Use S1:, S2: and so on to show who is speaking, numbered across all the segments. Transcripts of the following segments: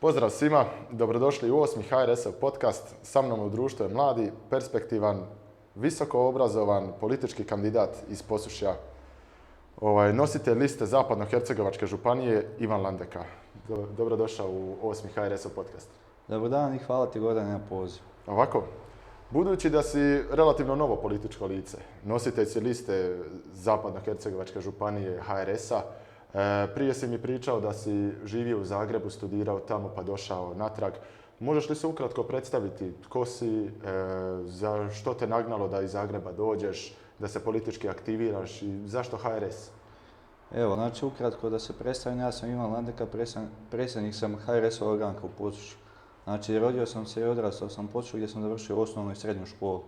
S1: Pozdrav svima, dobrodošli u osmi HRS-ov podcast. Sa mnom u društvu je mladi, perspektivan, visoko obrazovan politički kandidat iz Posušja. Ovaj, nositelj liste Zapadno-Hercegovačke županije Ivan Landeka. Do- Dobrodošao u osmi HRS-ov podcast.
S2: Dobar dan i hvala ti Gordane na pozivu.
S1: Ovako, budući da si relativno novo političko lice, nositelj si liste Zapadno-Hercegovačke županije HRS-a, prije si mi pričao da si živio u Zagrebu, studirao tamo pa došao natrag. Možeš li se ukratko predstaviti tko si, e, za što te nagnalo da iz Zagreba dođeš, da se politički aktiviraš i zašto HRS?
S2: Evo, znači ukratko da se predstavim, ja sam Ivan Landeka, predsjednik sam HRS-ova ogranka u Posušju. Znači, rodio sam se i odrastao sam u Posušju gdje sam završio osnovnu i srednju školu.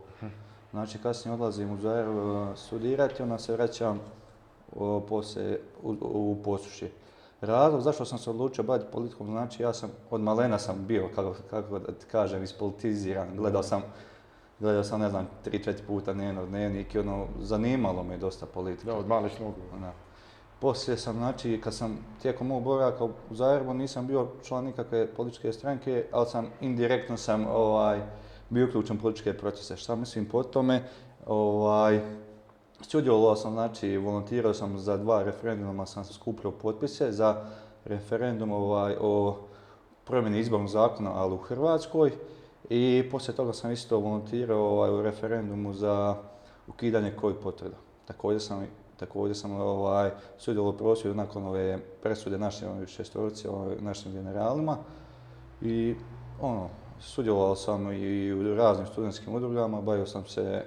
S2: Znači, kasnije odlazim u Zagreb e, studirati, onda se vraćam poslije u, u Posušje. Razlog zašto sam se odlučio baviti politikom, znači ja sam, od malena sam bio, kako, kako da ti kažem, ispolitiziran. Gledao sam, gledao sam, ne znam, tri, četiri puta dnevno dnevnik i ono, zanimalo me dosta politika.
S1: Da, od malih nogu.
S2: Da. Poslije sam, znači, kad sam tijekom mog boravka u Zagrebu nisam bio član nikakve političke stranke, ali sam indirektno sam ovaj, bio uključen političke procese. Šta mislim po tome? Ovaj, sudjelovao sam, znači, volontirao sam za dva referenduma, sam skupljao potpise za referendum ovaj, o promjeni izbornog zakona, ali u Hrvatskoj. I poslije toga sam isto volontirao ovaj, u referendumu za ukidanje COVID potvrda. Također sam, također sam ovaj, sudjelovao prosvjedu nakon ove presude našim ovih šestorici, ovaj, našim generalima. I ono, sudjelovao sam i u raznim studentskim udrugama, bavio sam se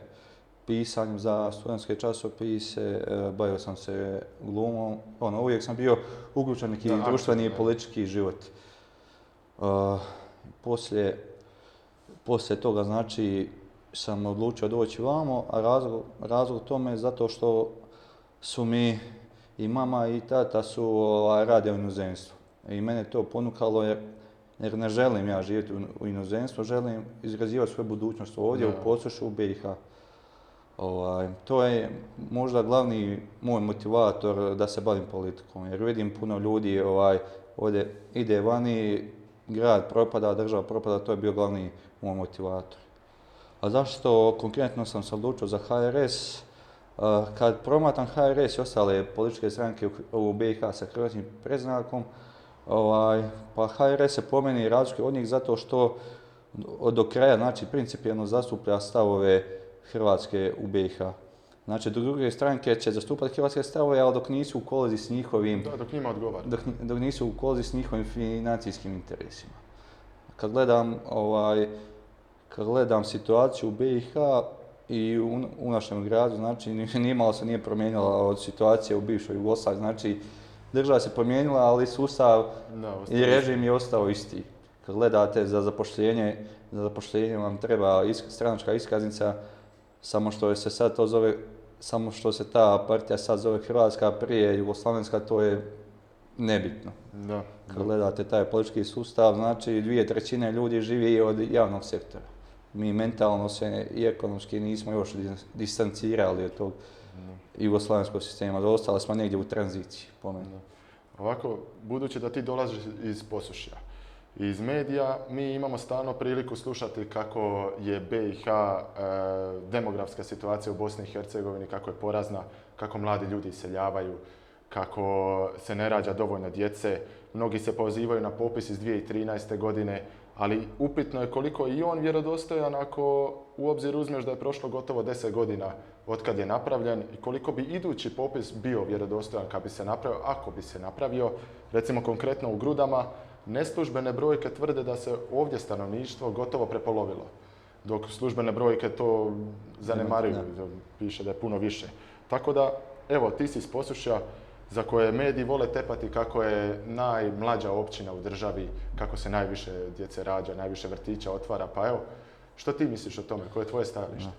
S2: pisanjem za studentske časopise, e, bavio sam se glumom, ono, uvijek sam bio uključen neki
S1: Da,
S2: društveni i politički život. Uh, poslije, poslije toga, znači, sam odlučio doći vamo, a razlog, razlog tome je zato što su mi i mama i tata su ovaj, rade u inozemstvu. I mene to ponukalo jer, jer ne želim ja živjeti u, u inozemstvu, želim izrazivati svoju budućnost ovdje
S1: Da.
S2: u Posušu, u BiH. Ovaj, to je možda glavni moj motivator da se bavim politikom, jer vidim puno ljudi ovaj, ovdje ide vani, grad propada, država propada, to je bio glavni moj motivator. A zašto konkretno sam se odlučio za HRS? Kad promatram HRS i ostale političke stranke u- BiH sa hrvatskim predznakom, ovaj, pa HRS se po meni od njih zato što do kraja, znači principijelno zastuplja stavove Hrvatske u BiH. Znači, druge stranke će zastupati hrvatske stavove, ali dok nisu u kolezi s njihovim
S1: Da, dok njima odgovara.
S2: dok, dok nisu u kolezi s njihovim financijskim interesima. Kad gledam, ovaj, kad gledam situaciju u BiH i u, u našem gradu, znači ni- nimalo se nije promijenila od situacije u bivšoj Jugoslaviji, znači država se promijenila, ali sustav
S1: Da,
S2: i režim je ostao isti. Kad gledate za zapošljenje, za zapošljenje vam treba isk- stranačka iskaznica, samo što se sad to zove, samo što se ta partija sad zove Hrvatska, prije Jugoslavenska, to je nebitno.
S1: Da,
S2: Kad gledate taj politički sustav, znači dvije trećine ljudi živi od javnog sektora. Mi mentalno se i ekonomski nismo još dis- distancirali od tog jugoslavenskog sistema, ostali smo negdje u tranziciji, po meni.
S1: Ovako, budući da ti dolaziš iz Posušja, iz medija mi imamo stalno priliku slušati kako je BiH e, demografska situacija u Bosni i Hercegovini, kako je porazna, kako mladi ljudi iseljavaju, kako se ne rađa dovoljno djece. Mnogi se pozivaju na popis iz 2013. godine, ali upitno je koliko je i on vjerodostojan ako u obzir uzmeš da je prošlo gotovo 10 godina od kad je napravljen i koliko bi idući popis bio vjerodostojan kad bi se napravio, ako bi se napravio. Recimo konkretno u Grudama, neslužbene brojke tvrde da se ovdje stanovništvo gotovo prepolovilo, dok službene brojke to zanemaruju, piše da je puno više. Tako da, evo, ti si iz Posušja, za koje mediji vole tepati kako je najmlađa općina u državi, kako se najviše djece rađa, najviše vrtića otvara. Pa evo, što ti misliš o tome? Koje je tvoje stajalište?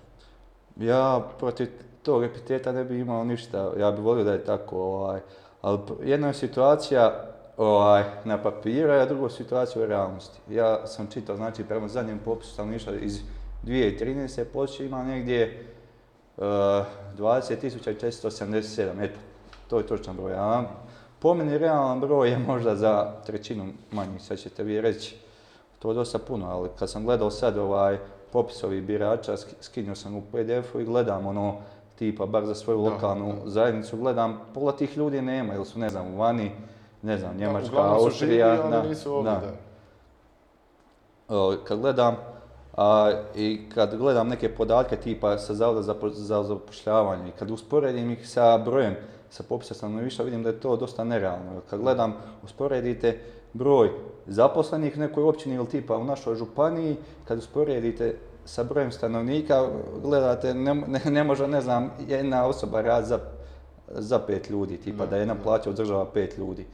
S2: Ja protiv tog epiteta ne bi imao ništa, ja bih volio da je tako, ovaj, ali jedna je situacija ovaj, na papiru, a druga situacija u realnosti. Ja sam čitao, znači prema zadnjem popisu stanovništva iz 2013. počeo ima negdje uh, 20.477, eto, to je točan broj. A po meni realan broj je možda za trećinu manji, sad ćete vi reći, to je dosta puno, ali kad sam gledao sad ovaj popis ovih birača, sk- skinuo sam u PDF-u i gledam ono, tipa, bar za svoju
S1: Da,
S2: lokalnu
S1: da.
S2: zajednicu, gledam, pola tih ljudi nema, ili su, ne znam, vani, ne znam, Njemačka,
S1: živi,
S2: Austrija, da,
S1: nisu ovdje,
S2: da.
S1: da.
S2: Kad gledam a, i kad gledam neke podatke tipa sa Zavoda za, za zapošljavanje kad usporedim ih sa brojem sa popisa stanovništva vidim da je to dosta nerealno. Kad gledam, usporedite broj zaposlenih u nekoj općini ili tipa u našoj županiji, kad usporedite sa brojem stanovnika, gledate, ne, ne, ne može, ne znam, jedna osoba rad za, za pet ljudi, tipa
S1: Da,
S2: da jedna
S1: da.
S2: plaća održava pet ljudi.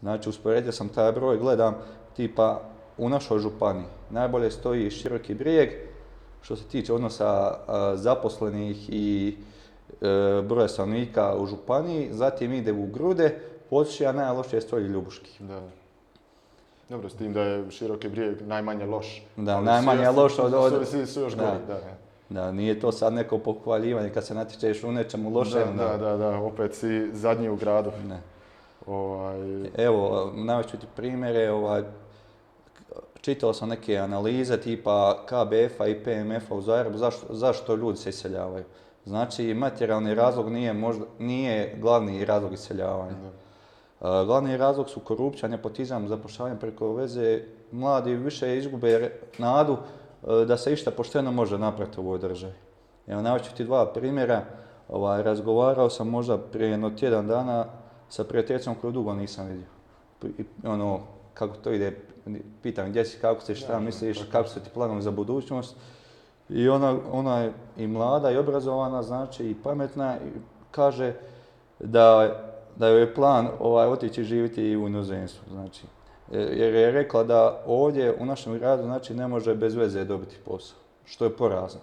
S2: Znači, usporedio sam taj broj, gledam, tipa, u našoj županiji najbolje stoji Široki brijeg, što se tiče odnosa zaposlenih i e, broja stanovnika u županiji, zatim ide u Grude, Podsjeća najlošije stoji Ljubuški.
S1: Da. Dobro, s tim da je široki brijeg najmanje loš.
S2: Da,
S1: Ali
S2: najmanje
S1: svi-
S2: loš od- od-
S1: Svi, svi su još
S2: da.
S1: gori, da.
S2: Da, nije to sad neko pohvaljivanje kad se natječeš u nečemu lošem.
S1: Da, da, da, da, opet si zadnji u gradu.
S2: Ne.
S1: Ovaj,
S2: Evo, navest ću ti primjere, ovaj, čitao sam neke analize tipa KBF-a i PMF-a u Zagrebu, zašto, zašto ljudi se iseljavaju. Znači, materijalni razlog nije, možda, nije glavni razlog iseljavanja.
S1: da.
S2: Glavni razlog su korupcija, nepotizam, zapošljavanje preko veze. Mladi više izgube nadu e, da se išta pošteno može napraviti u ovoj državi. Evo, navest ću ti dva primjera. Ovaj, razgovarao sam možda prije jedno tjedan dana sa prijateljicom koju dugo nisam vidio. Ono, kako to ide, pitam gdje si, kako si, šta
S1: Da,
S2: misliš, kako su ti planovi za budućnost. I ona, ona je i mlada i obrazovana, znači i pametna i kaže da, da joj je plan ovaj, otići živjeti i u inozemstvu. Znači, E, jer je rekla da ovdje u našem gradu znači, ne može bez veze dobiti posao, što je porazno.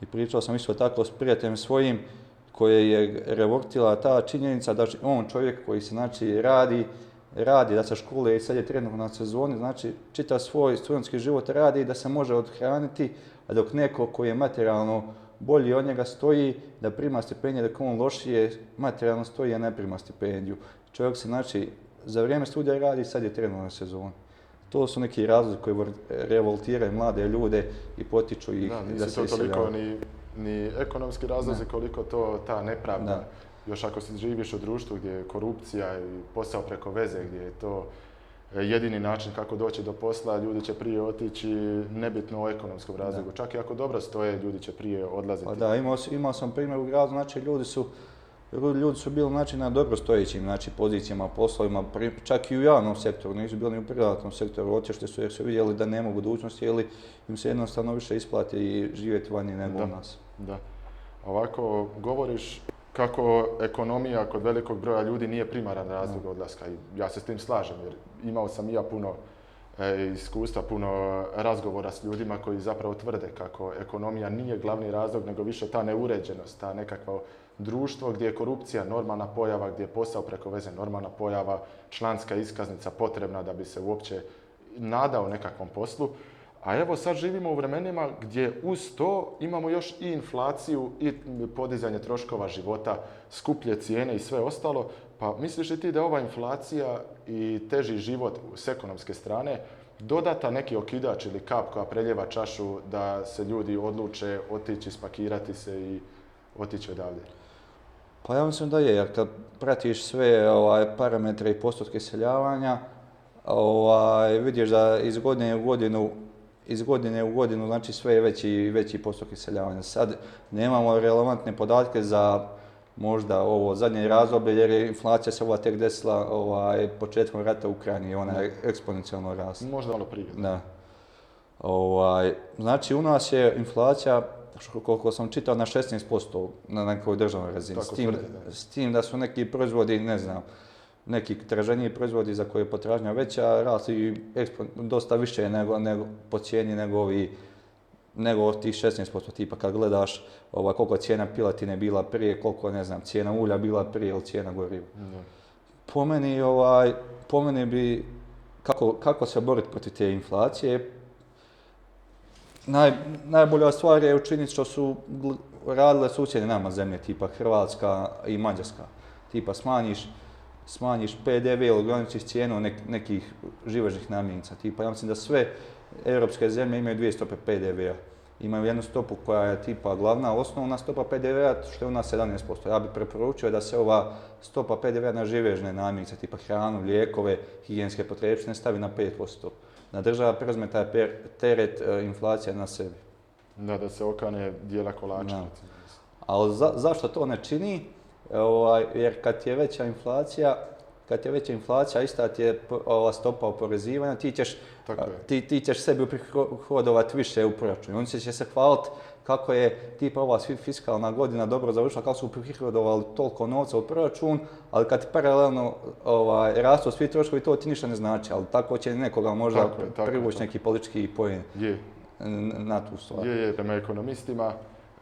S2: I pričao sam isto tako s prijateljem svojim koje je revoltila ta činjenica da on čovjek koji se znači radi, radi da se škole i sad je trenutno na sezoni, znači čita svoj studentski život radi da se može odhraniti, a dok neko koji je materijalno bolji od njega stoji da prima stipendije, dok on lošije materijalno stoji, a ne prima stipendiju. Čovjek se znači za vrijeme studija radi i sad je trenutno na sezoni. To su neki razlozi koji revoltiraju mlade ljude i potiču ih
S1: Da,
S2: da, se
S1: to toliko ni, ni ekonomski razlozi koliko to ta nepravda.
S2: Da.
S1: Još ako se živiš u društvu gdje je korupcija i posao preko veze, gdje je to e, jedini način kako doći do posla, ljudi će prije otići nebitno o ekonomskom razlogu. Čak i ako dobro stoje, ljudi će prije odlaziti.
S2: Pa da, imao, sam- imao sam primjer u gradu, znači ljudi su, ljudi su bili znači, na dobro stojećim znači, pozicijama, poslovima, pri- čak i u javnom sektoru, nisu bili ni u privatnom sektoru, otišli su jer su vidjeli da nema budućnosti ili im se jednostavno više isplati i živjeti vani nego u nas.
S1: Da. Ovako govoriš kako ekonomija kod velikog broja ljudi nije primaran razlog odlaska i ja se s tim slažem jer imao sam i ja puno e, iskustva, puno razgovora s ljudima koji zapravo tvrde kako ekonomija nije glavni razlog nego više ta neuređenost, ta nekakvo društvo gdje je korupcija normalna pojava, gdje je posao preko veze normalna pojava, članska iskaznica potrebna da bi se uopće nadao nekakvom poslu. A evo sad živimo u vremenima gdje uz to imamo još i inflaciju i podizanje troškova života, skuplje cijene i sve ostalo. Pa misliš li ti da ova inflacija i teži život s ekonomske strane dodata neki okidač ili kap koja preljeva čašu da se ljudi odluče otići, spakirati se i otići odavde?
S2: Pa ja mislim da je, jer kad pratiš sve ovaj, parametre i postotke iseljavanja, ovaj, vidiš da iz godine u godinu iz godine u godinu, znači sve je veći i veći postotak iseljavanja. Sad nemamo relevantne podatke za možda ovo zadnje razdoblje, jer je inflacija se ova tek desila ovaj, početkom rata u Ukrajini i ona je eksponencijalno rasla.
S1: Možda malo prije.
S2: Da. Ovaj, znači u nas je inflacija, koliko sam čitao, na 16% na nekoj državnoj razini.
S1: Tako
S2: S tim,
S1: tvrde,
S2: s tim da su neki proizvodi, ne znam, neki traženiji proizvodi za koje je potražnja veća, rasli ekspo- dosta više nego, nego po cijeni nego ovi nego od tih 16% tipa kad gledaš ovaj, koliko cijena piletine bila prije, koliko ne znam, cijena ulja bila prije ili cijena goriva.
S1: Da.
S2: Po meni, ovaj, po meni bi, kako, kako se boriti protiv te inflacije, Naj, najbolja stvar je učiniti što su radile susjedne nama zemlje, tipa Hrvatska i Mađarska. Tipa smanjiš smanjiš PDV ili ograničiš cijenu nekih živežnih namirnica. Tipa, ja mislim da sve europske zemlje imaju dvije stope PDV-a. Imaju jednu stopu koja je tipa glavna osnovna stopa PDV-a, što je u nas 17%. Ja bih preporučio da se ova stopa PDV-a na živežne namirnice, tipa hranu, lijekove, higijenske potrepštine stavi na 5%. Da država preuzme taj teret e, inflacije na sebi.
S1: Da, da se okane dijela kolača.
S2: Ali zašto to ne čini? Ovaj, jer kad je veća inflacija, kad je veća inflacija, ista ti je ova stopa oporezivanja, ti ćeš, ti, ti ćeš sebi uprihodovati više u proračun. Oni će se hvaliti kako je tipa ova fiskalna godina dobro završila, kako su prihodovali toliko novca u proračun, ali kad paralelno ovaj, rastu svi troškovi, to ti ništa ne znači, ali tako će nekoga možda privući neki politički pojen na tu stvar.
S1: Je, je, prema ekonomistima,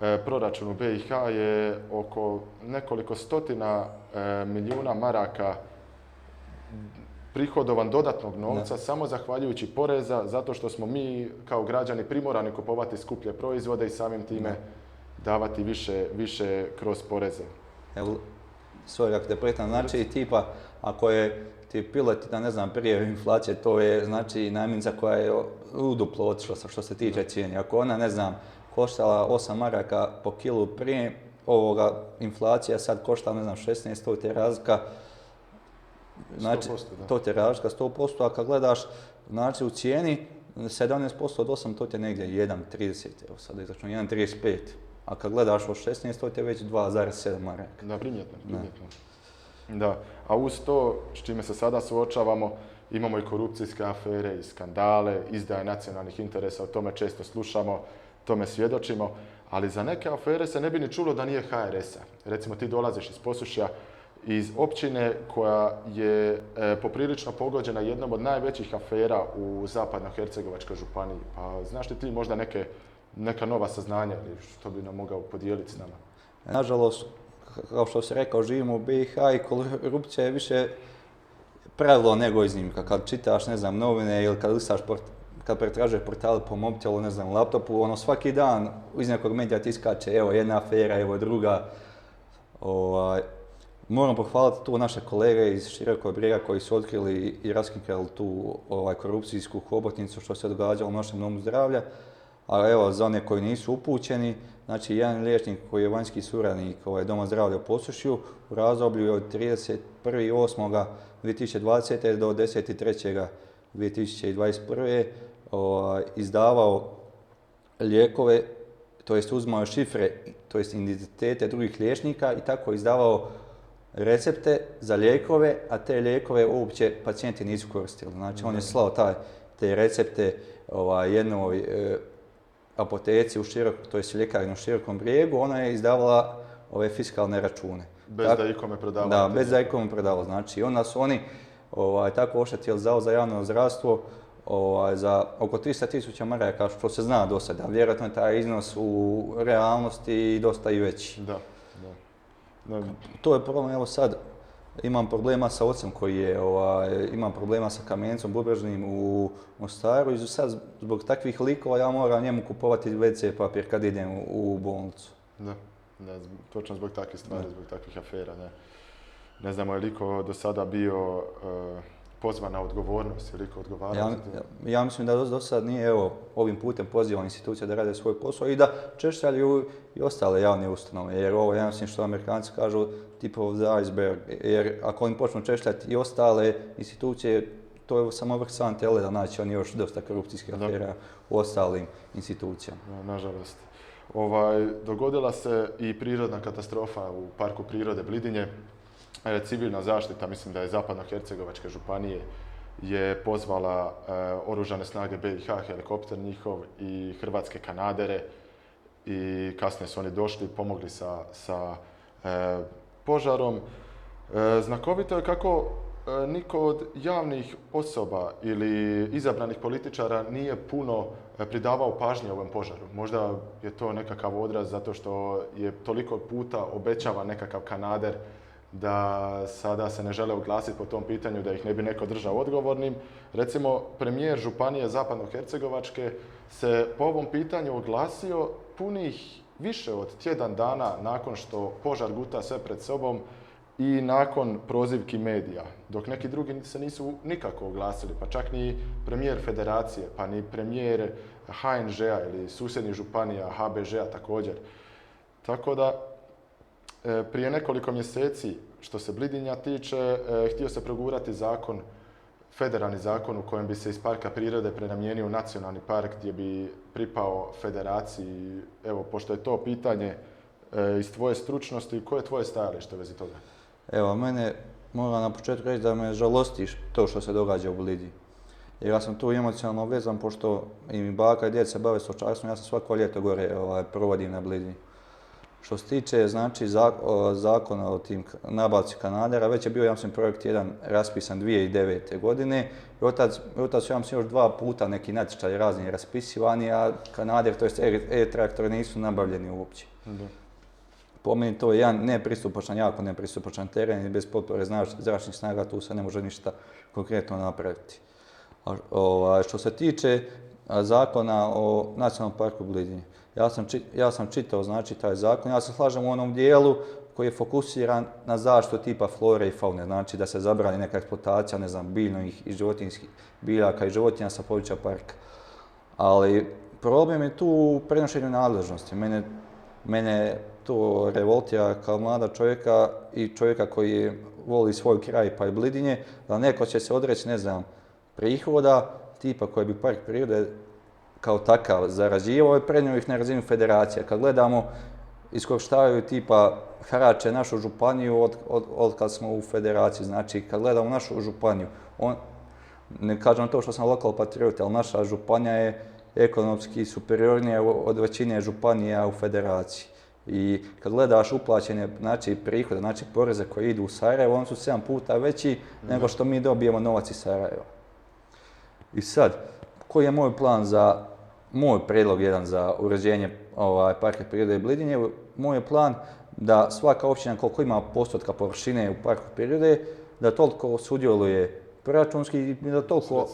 S1: e, proračun u BiH je oko nekoliko stotina e, milijuna maraka prihodovan dodatnog novca samo zahvaljujući poreza zato što smo mi kao građani primorani kupovati skuplje proizvode i samim time davati više, više kroz poreze.
S2: Evo, sorry ako te pretam, znači tipa ako je ti pilot, da ne znam, prije inflacije, to je znači najminca koja je uduplo otišla što se tiče cijene. Ako ona, ne znam, koštala 8 maraka po kilu prije ovoga inflacija sad košta, ne znam, 16, to je razlika Znači, to ti je razlika 100%, a kad gledaš znači, u cijeni, 17% od 8 to ti je negdje 1,30, evo sad izračun 1,35. A kad gledaš od 16, to ti je već 2,7 maraka.
S1: Da, primjetno, primjetno. Da. a uz to s čime se sada suočavamo, imamo i korupcijske afere i skandale, izdaje nacionalnih interesa, o tome često slušamo, tome svjedočimo, ali za neke afere se ne bi ni čulo da nije HRS-a. Recimo ti dolaziš iz Posušja, iz općine koja je e, poprilično pogođena jednom od najvećih afera u zapadno-hercegovačkoj županiji. Pa znaš li ti možda neke, neka nova saznanja ili što bi nam mogao podijeliti s nama?
S2: Nažalost, kao što se rekao, živimo u BiH i korupcija je više pravilo nego iznimka. Kad čitaš, ne znam, novine ili kad listaš kad pretražuješ portal po mobitelu, ne znam, laptopu, ono svaki dan iz nekog medija ti iskače, evo jedna afera, evo druga. Ovaj, Moram pohvaliti tu naše kolege iz Širokog brijega koji su otkrili i raskrinkali tu ovaj, korupcijsku hobotnicu što se događalo u našem domu zdravlja. A evo, za one koji nisu upućeni, znači jedan liječnik koji je vanjski suradnik ovaj, Doma zdravlja u Posušju u razdoblju od 31.8.2020. do 10.3.2021. Ovaj, izdavao lijekove, to jest uzmao šifre, to jest identitete drugih liječnika i tako izdavao recepte za lijekove, a te lijekove uopće pacijenti nisu koristili. Znači on je slao taj, te recepte ovaj, jednoj e, apoteci u širok, to je ljekarni u širokom brijegu, ona je izdavala ove fiskalne račune.
S1: Bez da ikome prodavali.
S2: Da, bez da ikome prodavali. Znači onda su oni ovaj, tako oštetili zavod za javno zdravstvo ovaj, za oko 300 tisuća maraka, što se zna do sada. Vjerojatno je taj iznos u realnosti dosta i veći.
S1: Da.
S2: To je problem, evo sad imam problema sa ocem koji je, ovaj, imam problema sa kamencom bubrežnim u Mostaru i sad zbog takvih likova ja moram njemu kupovati WC papir kad idem u, bolnicu.
S1: Da, da, točno zbog takvih stvari, zbog takvih afera. Ne, ne znamo je liko do sada bio eh, pozvana odgovornost ili odgovara?
S2: Ja, ja, mislim da do, sad nije, evo, ovim putem pozivam institucije da rade svoj posao i da češćalju i ostale javne ustanove, jer ovo ja mislim što amerikanci kažu tip of the iceberg, jer ako oni počnu češljati i ostale institucije, to je samo vrh sante da znači oni još dosta korupcijskih afera u ostalim institucijama.
S1: nažalost. Ovaj, dogodila se i prirodna katastrofa u parku prirode Blidinje. E, civilna zaštita, mislim da je Zapadno-Hercegovačke županije, je pozvala e, oružane snage BiH, helikopter njihov i hrvatske kanadere i kasnije su oni došli i pomogli sa, sa e, požarom. Znakovito je kako niko od javnih osoba ili izabranih političara nije puno pridavao pažnje ovom požaru. Možda je to nekakav odraz zato što je toliko puta obećava nekakav kanader da sada se ne žele oglasiti po tom pitanju da ih ne bi neko držao odgovornim. Recimo, premijer Županije Zapadno-Hercegovačke se po ovom pitanju oglasio punih više od tjedan dana nakon što požar guta sve pred sobom i nakon prozivki medija, dok neki drugi se nisu nikako oglasili, pa čak ni premijer federacije, pa ni premijer HNŽ-a ili susjednih županija, HBŽ-a također. Tako da, prije nekoliko mjeseci, što se Blidinja tiče, e, htio se progurati zakon, federalni zakon u kojem bi se iz parka prirode prenamijenio u nacionalni park gdje bi pripao federaciji. Evo, pošto je to pitanje e, iz tvoje stručnosti, koje je tvoje stajalište u vezi toga?
S2: Evo, mene moram na početku reći da me žalosti to što se događa u Blidi. Jer ja sam tu emocionalno vezan, pošto i mi baka i djeca se bave stočarstvom, ja sam svako ljeto gore ovaj, provodim na Blidi. Što se tiče znači, zakona o tim nabavci kanadera, već je bio, ja projekt jedan raspisan 2009. godine. I otac, otac ja još dva puta neki natječaj razni raspisivani, a kanader, to jest e-traktori nisu nabavljeni uopće. Po meni to je jedan nepristupačan, jako nepristupačan teren i bez potpore zračnih snaga tu se ne može ništa konkretno napraviti. A, ovaj, što se tiče zakona o nacionalnom parku Blidinje, ja sam, ja sam čitao znači taj zakon, ja se slažem u onom dijelu koji je fokusiran na zaštitu tipa flore i faune, znači da se zabrani neka eksploatacija, ne znam, biljnih i životinjskih biljaka i životinja sa područja parka. Ali problem je tu u prenošenju nadležnosti. Mene, mene to revoltira kao mlada čovjeka i čovjeka koji voli svoj kraj pa i blidinje, da neko će se odreći, ne znam, prihoda tipa koji bi park prirode kao takav zarađivao i prenio ih na razinu federacije. Kad gledamo iskorištavaju tipa harače našu županiju od, od, od, kad smo u federaciji. Znači, kad gledamo našu županiju, on, ne kažem to što sam lokal patriot, ali naša županija je ekonomski superiornija od većine županija u federaciji. I kad gledaš uplaćene znači, prihode, znači poreze koji idu u Sarajevo, oni su 7 puta veći nego što mi dobijemo novac iz Sarajeva. I sad, koji je moj plan za moj prijedlog jedan za uređenje ovaj, parka prirode Blidinje, moj je plan da svaka općina koliko ima postotka površine u parku prirode, da toliko sudjeluje proračunski i da toliko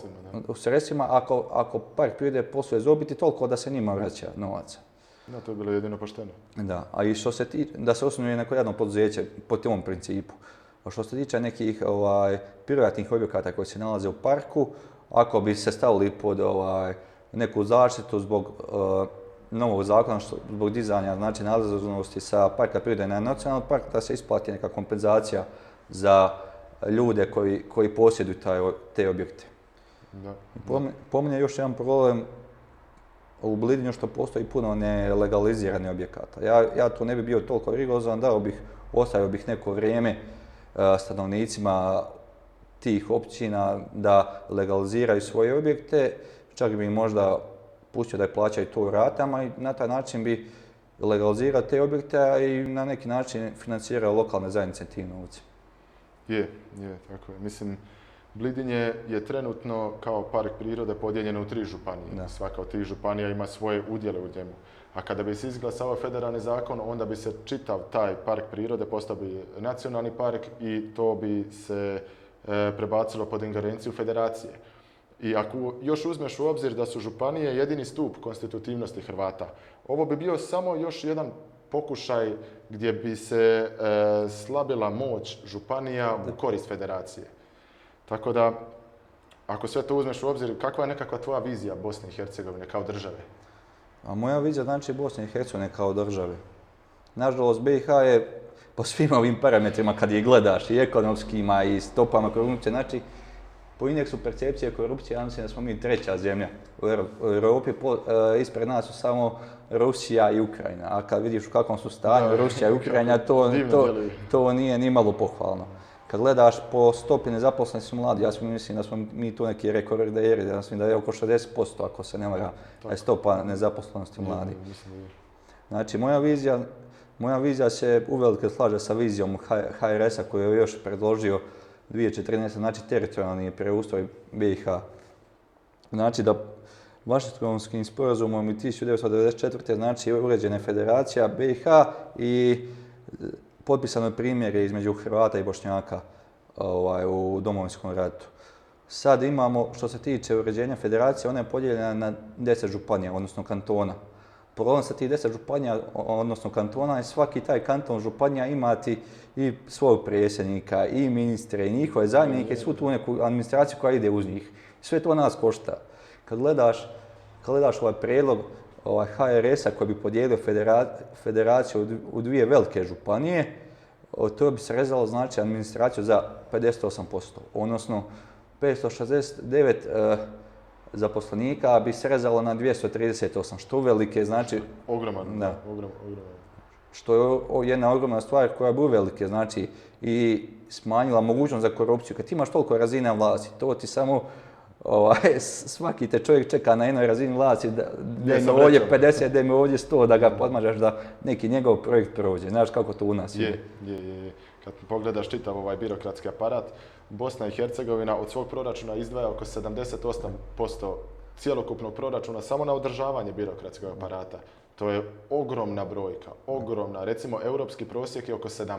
S2: u sredstvima, ako, ako park prirode posluje zobiti, toliko da se njima vraća novaca.
S1: Da, to je bilo jedino pošteno.
S2: Da, a i što se ti, da se osnuje neko jedno poduzeće po tom principu. A što se tiče nekih ovaj, privatnih objekata koji se nalaze u parku, ako bi se stavili pod ovaj, neku zaštitu zbog uh, novog zakona, zbog dizanja znači nadležnosti sa parka prirode na nacionalni park, da se isplati neka kompenzacija za ljude koji, koji posjeduju te objekte. Da. Pominje još jedan problem u Blidinju što postoji puno nelegaliziranih objekata. Ja, ja tu ne bi bio toliko rigozan, dao bih, ostavio bih neko vrijeme uh, stanovnicima tih općina da legaliziraju svoje objekte čak bi možda pustio da je plaćaju to u ratama i na taj način bi legalizirao te objekte i na neki način financirao lokalne zajednice tim novci.
S1: Je, je, tako je. Mislim, Blidinje je trenutno kao park prirode podijeljeno u tri županije. Svaka od tih županija ima svoje udjele u njemu. A kada bi se izglasao federalni zakon, onda bi se čitav taj park prirode postao bi nacionalni park i to bi se e, prebacilo pod ingerenciju federacije. I ako još uzmeš u obzir da su županije jedini stup konstitutivnosti Hrvata, ovo bi bio samo još jedan pokušaj gdje bi se e, slabila moć županija u korist federacije. Tako da, ako sve to uzmeš u obzir, kakva je nekakva tvoja vizija Bosne i Hercegovine kao države?
S2: A moja vizija znači Bosne i Hercegovine kao države. Nažalost, BiH je po svim ovim parametrima kad je gledaš i ekonomskima i stopama korupcije, znači po indeksu percepcije korupcije, ja mislim da smo mi treća zemlja u Europi. E, ispred nas su samo Rusija i Ukrajina. A kad vidiš u kakvom su stanju Rusija i Ukrajina, to, to, to nije ni malo pohvalno. Kad gledaš po stopi nezaposlenosti su mladi, ja mislim da smo mi tu neki rekorderi, ja mislim da je oko 60% ako se ne je stopa nezaposlenosti mladi. Znači, moja vizija, moja vizija se uvelike slaže sa vizijom HRS-a koju je još predložio 2014. znači teritorijalni preustroj BiH. Znači da Vašingtonskim sporazumom i 1994. znači uređena federacija BiH i potpisano je između Hrvata i Bošnjaka ovaj, u domovinskom ratu. Sad imamo, što se tiče uređenja federacije, ona je podijeljena na 10 županija, odnosno kantona. Problem sa tih deset županija, odnosno kantona, je svaki taj kanton županija imati i svog predsjednika, i ministre, i njihove zamjenike, i svu tu neku administraciju koja ide uz njih. Sve to nas košta. Kad gledaš, kad gledaš ovaj prijedlog ovaj HRS-a koji bi podijelio federaciju u dvije velike županije, to bi se rezalo znači administraciju za 58%, odnosno 569 e, zaposlenika bi se rezalo na 238, što uvelike znači...
S1: Ogroman, da. Ogrom,
S2: Što je jedna ogromna stvar koja bi uvelike znači i smanjila mogućnost za korupciju. Kad imaš toliko razina vlasti, to ti samo ovaj, svaki te čovjek čeka na jednoj razini vlasti da, da ima ovdje 50, da ima ovdje 100, da ga podmažeš da neki njegov projekt prođe. Znaš kako to u nas
S1: je. Je, je, je. Kad pogledaš čitav ovaj birokratski aparat, Bosna i Hercegovina od svog proračuna izdvaja oko 78% cjelokupnog proračuna samo na održavanje birokratskog aparata. To je ogromna brojka, ogromna. Recimo, europski prosjek je oko 17.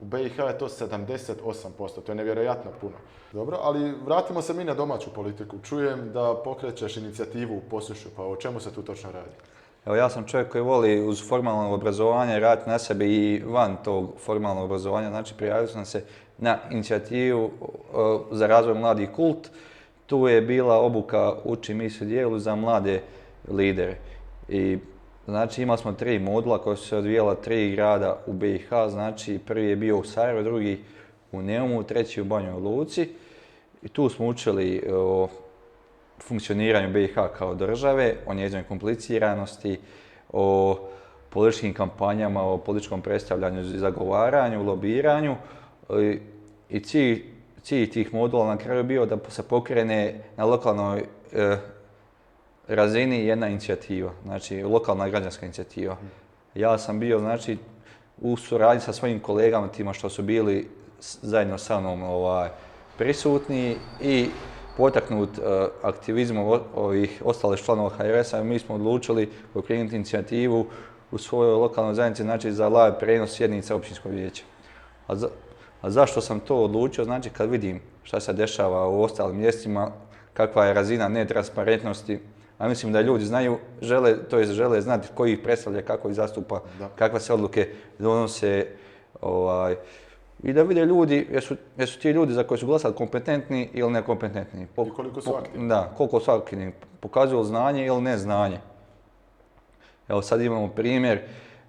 S1: U BiH je to 78%, to je nevjerojatno puno. Dobro, ali vratimo se mi na domaću politiku. Čujem da pokrećeš inicijativu u Posušu, pa o čemu se tu točno radi?
S2: Evo, ja sam čovjek koji voli uz formalno obrazovanje raditi na sebi i van tog formalnog obrazovanja. Znači, prijavio sam se na inicijativu za razvoj mladih kult. Tu je bila obuka Uči mi se dijelu za mlade lidere. I Znači imali smo tri modula koja su se odvijala tri grada u BiH, znači prvi je bio u Sarajevo, drugi u Neumu, treći u Banjoj Luci. I tu smo učili o funkcioniranju BiH kao države, o njezinoj kompliciranosti, o političkim kampanjama, o političkom predstavljanju i zagovaranju, lobiranju. I cilj, tih modula na kraju bio da se pokrene na lokalnoj e, razini jedna inicijativa, znači lokalna građanska inicijativa. Ja sam bio znači u suradnji sa svojim kolegama tima što su bili zajedno sa mnom ovaj, prisutni i potaknut uh, aktivizmom ovih ostalih članova HRS-a, mi smo odlučili pokrenuti inicijativu u svojoj lokalnoj zajednici, znači za live prenos sjednice općinskog vijeća. A, a zašto sam to odlučio? Znači kad vidim šta se dešava u ostalim mjestima, kakva je razina netransparentnosti, a mislim da ljudi znaju, žele, to jest žele znati koji ih predstavlja, kako ih zastupa, kakve se odluke donose, ovaj, i da vide ljudi, jesu, jesu ti ljudi za koje su glasali kompetentni ili nekompetentni.
S1: I koliko su aktivni.
S2: Da, koliko su aktivni. Pokazuju znanje ili neznanje. Evo sad imamo primjer,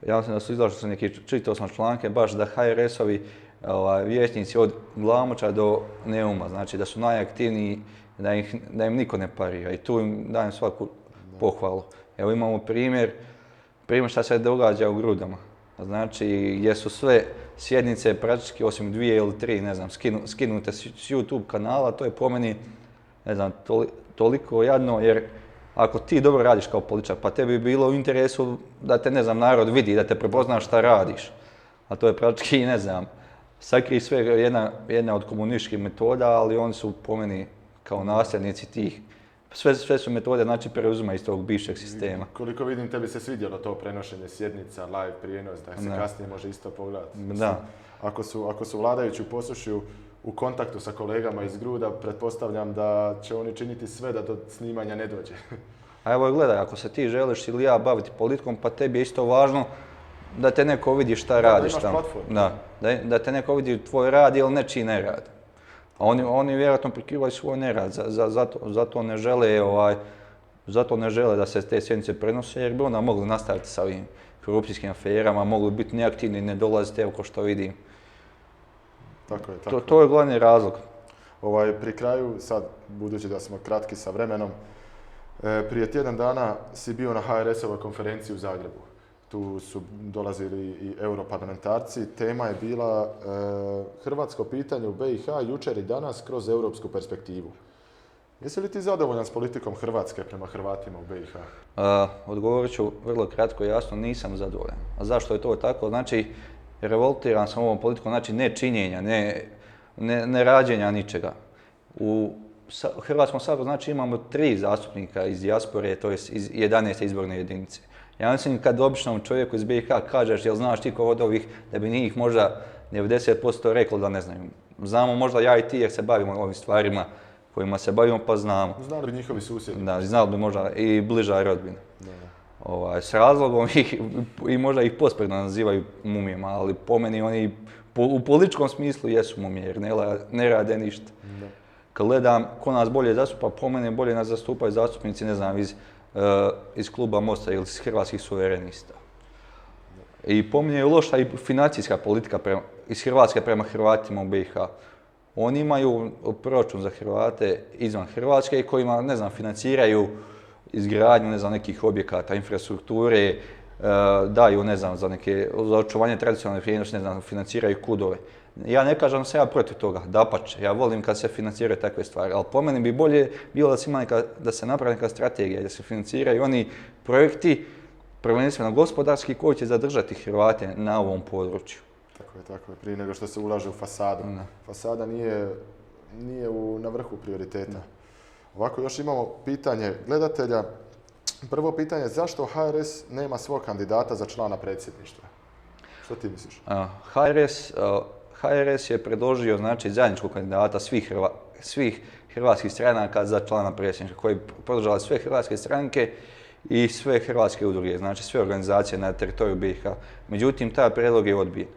S2: ja sam da su izlažili neki, čitao sam članke, baš da HRS-ovi ovaj, vijećnici od Glamoča do Neuma, znači da su najaktivniji da, ih, da im niko ne parira i tu im dajem svaku pohvalu. Evo imamo primjer, primjer šta se događa u Grudama. Znači, gdje su sve sjednice praktički osim dvije ili tri, ne znam, skinu, skinute s YouTube kanala, to je po meni, ne znam, toliko jadno, jer ako ti dobro radiš kao političar, pa tebi bi bilo u interesu da te, ne znam, narod vidi, da te prepozna šta radiš. A to je praktički, ne znam, sakri sve jedna, jedna od komunističkih metoda, ali oni su po meni kao nasljednici tih. Sve, sve su metode znači preuzima iz tog bivšeg sistema.
S1: Koliko vidim tebi se svidjelo to prenošenje sjednica, live prijenos, da se kasnije može isto pogledati.
S2: Da.
S1: Ako su, ako su vladajući u posušju u kontaktu sa kolegama iz Gruda, pretpostavljam da će oni činiti sve da do snimanja ne dođe.
S2: A evo gledaj, ako se ti želiš ili ja baviti politikom, pa tebi je isto važno da te neko vidi šta radiš tamo. Da, da, da te neko vidi tvoj rad ili nečiji nerad. A oni, oni vjerojatno prikrivaju svoj nerad, za, zato, zato, ne žele ovaj, zato ne žele da se te sjednice prenose jer bi onda mogli nastaviti sa ovim korupcijskim aferama, mogli biti neaktivni i ne dolaziti, evo ko što vidim.
S1: Tako je, tako
S2: to, to je glavni razlog.
S1: Ovaj, pri kraju, sad, budući da smo kratki sa vremenom, e, prije tjedan dana si bio na HRS-ovoj konferenciji u Zagrebu tu su dolazili i europarlamentarci. Tema je bila e, hrvatsko pitanje u BiH jučer i danas kroz europsku perspektivu. Jesi li ti zadovoljan s politikom Hrvatske prema Hrvatima u BiH?
S2: Odgovorit ću vrlo kratko i jasno, nisam zadovoljan. A zašto je to tako? Znači, revoltiran sam ovom politikom, znači ne činjenja, ne, ne, ne rađenja ničega. U Hrvatskom saboru znači imamo tri zastupnika iz dijaspore, to je iz 11. izborne jedinice. Ja mislim kad običnom čovjeku iz BiH kažeš jel znaš ti ko od ovih, da bi njih možda 90% reklo da ne znaju. Znamo možda ja i ti jer se bavimo ovim stvarima kojima se bavimo pa znamo.
S1: Znali bi njihovi susjedi.
S2: Da, znali bi možda i bliža rodbina. Ovaj, s razlogom ih, i možda ih pospredno nazivaju mumijama, ali po meni oni po- u političkom smislu jesu mumije jer ne, ne rade ništa.
S1: Da.
S2: Kad gledam ko nas bolje zastupa, po mene bolje nas zastupaju zastupnici, ne znam, iz, iz kluba Mosta ili iz Hrvatskih suverenista. I po meni je loša i financijska politika prema, iz Hrvatske prema Hrvatima u BiH. Oni imaju proračun za Hrvate izvan Hrvatske kojima, ne znam, financiraju izgradnju, ne znam, nekih objekata, infrastrukture, daju, ne znam, za neke, za očuvanje tradicionalne vrijednosti, ne znam, financiraju kudove. Ja ne kažem da sam ja protiv toga, dapače, ja volim kad se financiraju takve stvari, ali po meni bi bolje bilo da se, ima neka, da se napravi neka strategija, da se financiraju oni projekti, prvenstveno gospodarski, koji će zadržati Hrvate na ovom području.
S1: Tako je, tako je. Prije nego što se ulaže u fasadu.
S2: Da.
S1: Fasada nije, nije u, na vrhu prioriteta. Ovako još imamo pitanje gledatelja. Prvo pitanje, zašto HRS nema svog kandidata za člana predsjedništva? Što ti misliš?
S2: A, HRS, HRS je predložio znači zajedničkog kandidata svih, Hrva- svih hrvatskih stranaka za člana predsjedništva koji podržale sve hrvatske stranke i sve hrvatske udruge, znači sve organizacije na teritoriju BiH. Međutim, taj prijedlog je odbijen.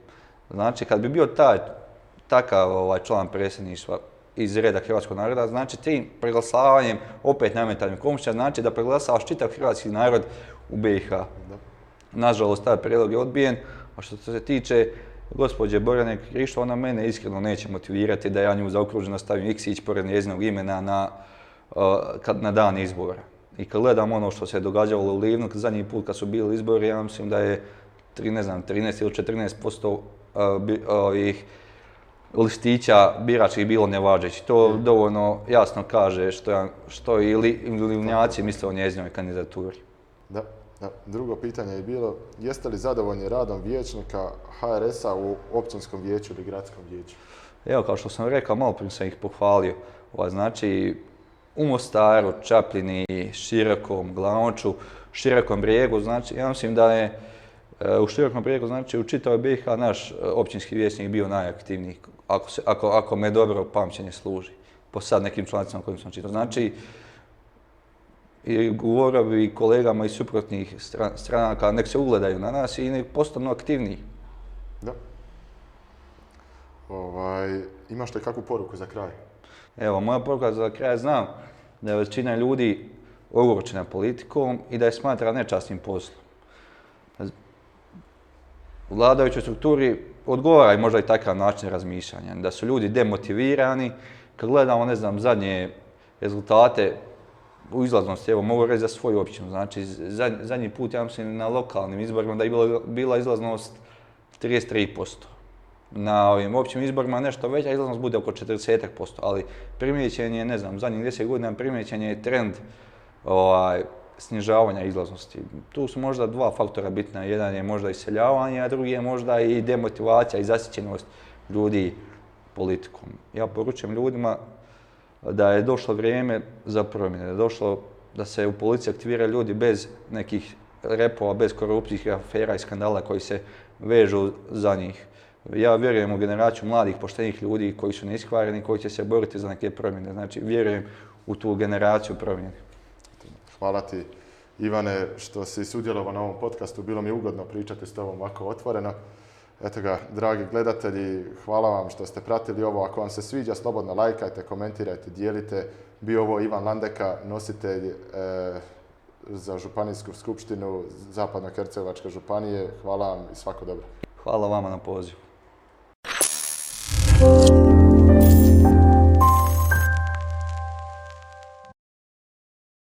S2: Znači, kad bi bio taj, takav ovaj, član predsjedništva iz reda hrvatskog naroda, znači tim preglasavanjem, opet nametanjem komšića, znači da preglasavaš čitav hrvatski narod u BiH. Nažalost, taj prijedlog je odbijen, a što se tiče gospođe Borjane Krišto, ona mene iskreno neće motivirati da ja nju zaokruženo stavim Iksić pored njezinog imena na, uh, kad, na dan izbora. I kad gledam ono što se događalo u Livnu, zadnji put kad su bili izbori, ja mislim da je tri, ne znam, 13 ili 14% uh, ovih listića biračkih bilo nevažeći. To dovoljno jasno kaže što, što i li, i livnjaci misle o njezinoj kandidaturi.
S1: Da, da. Drugo pitanje je bilo, jeste li zadovoljni radom vijećnika HRS-a u općinskom vijeću ili gradskom vijeću?
S2: Evo, kao što sam rekao, malo prije sam ih pohvalio. Ova, znači, u Mostaru, Čapljini, Širokom, Glavnoću, Širokom brijegu, znači, ja mislim da je e, u Širokom brijegu, znači, u čitavoj BiH naš e, općinski vijećnik bio najaktivniji, ako, se, ako, ako me dobro pamćenje služi, po sad nekim člancima kojim sam čitao. Znači, i govorio bi i kolegama iz suprotnih stran- stranaka, nek se ugledaju na nas i nek postanu aktivniji.
S1: Da. Ovaj, imaš li kakvu poruku za kraj?
S2: Evo, moja poruka za kraj znam da je većina ljudi ogorčena politikom i da je smatra nečasnim poslom. U vladajućoj strukturi odgovara i možda i takav način razmišljanja, da su ljudi demotivirani. Kad gledamo, ne znam, zadnje rezultate u izlaznosti, evo mogu reći za svoju općinu, znači zadnji, put, ja mislim, na lokalnim izborima da je bila, bila izlaznost 33%. Na ovim općim izborima nešto veća izlaznost bude oko 40%, ali primijećen je, ne znam, zadnjih 10 godina primijećen je trend ovaj, snižavanja izlaznosti. Tu su možda dva faktora bitna. Jedan je možda iseljavanje, a drugi je možda i demotivacija i zasićenost ljudi politikom. Ja poručujem ljudima da je došlo vrijeme za promjene, da je došlo da se u policiji aktiviraju ljudi bez nekih repova, bez korupcijskih afera i skandala koji se vežu za njih. Ja vjerujem u generaciju mladih, poštenih ljudi koji su neiskvareni, koji će se boriti za neke promjene. Znači, vjerujem u tu generaciju promjene.
S1: Hvala ti Ivane što si sudjelovao na ovom podcastu. Bilo mi ugodno pričati s tobom ovako otvoreno. Eto ga, dragi gledatelji, hvala vam što ste pratili ovo. Ako vam se sviđa, slobodno lajkajte, komentirajte, dijelite. Bio ovo Ivan Landeka, nositelj e, za Županijsku skupštinu Zapadno-Hercegovačke županije. Hvala vam i svako dobro.
S2: Hvala vama na pozivu.